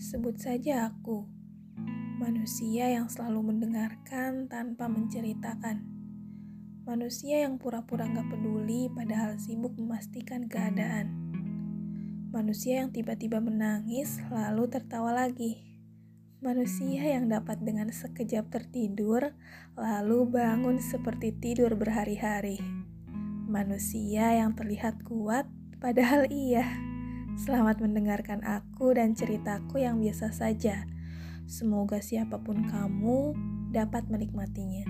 Sebut saja aku, manusia yang selalu mendengarkan tanpa menceritakan. Manusia yang pura-pura gak peduli padahal sibuk memastikan keadaan. Manusia yang tiba-tiba menangis lalu tertawa lagi. Manusia yang dapat dengan sekejap tertidur lalu bangun seperti tidur berhari-hari. Manusia yang terlihat kuat padahal iya. Selamat mendengarkan aku dan ceritaku yang biasa saja. Semoga siapa pun kamu dapat menikmatinya.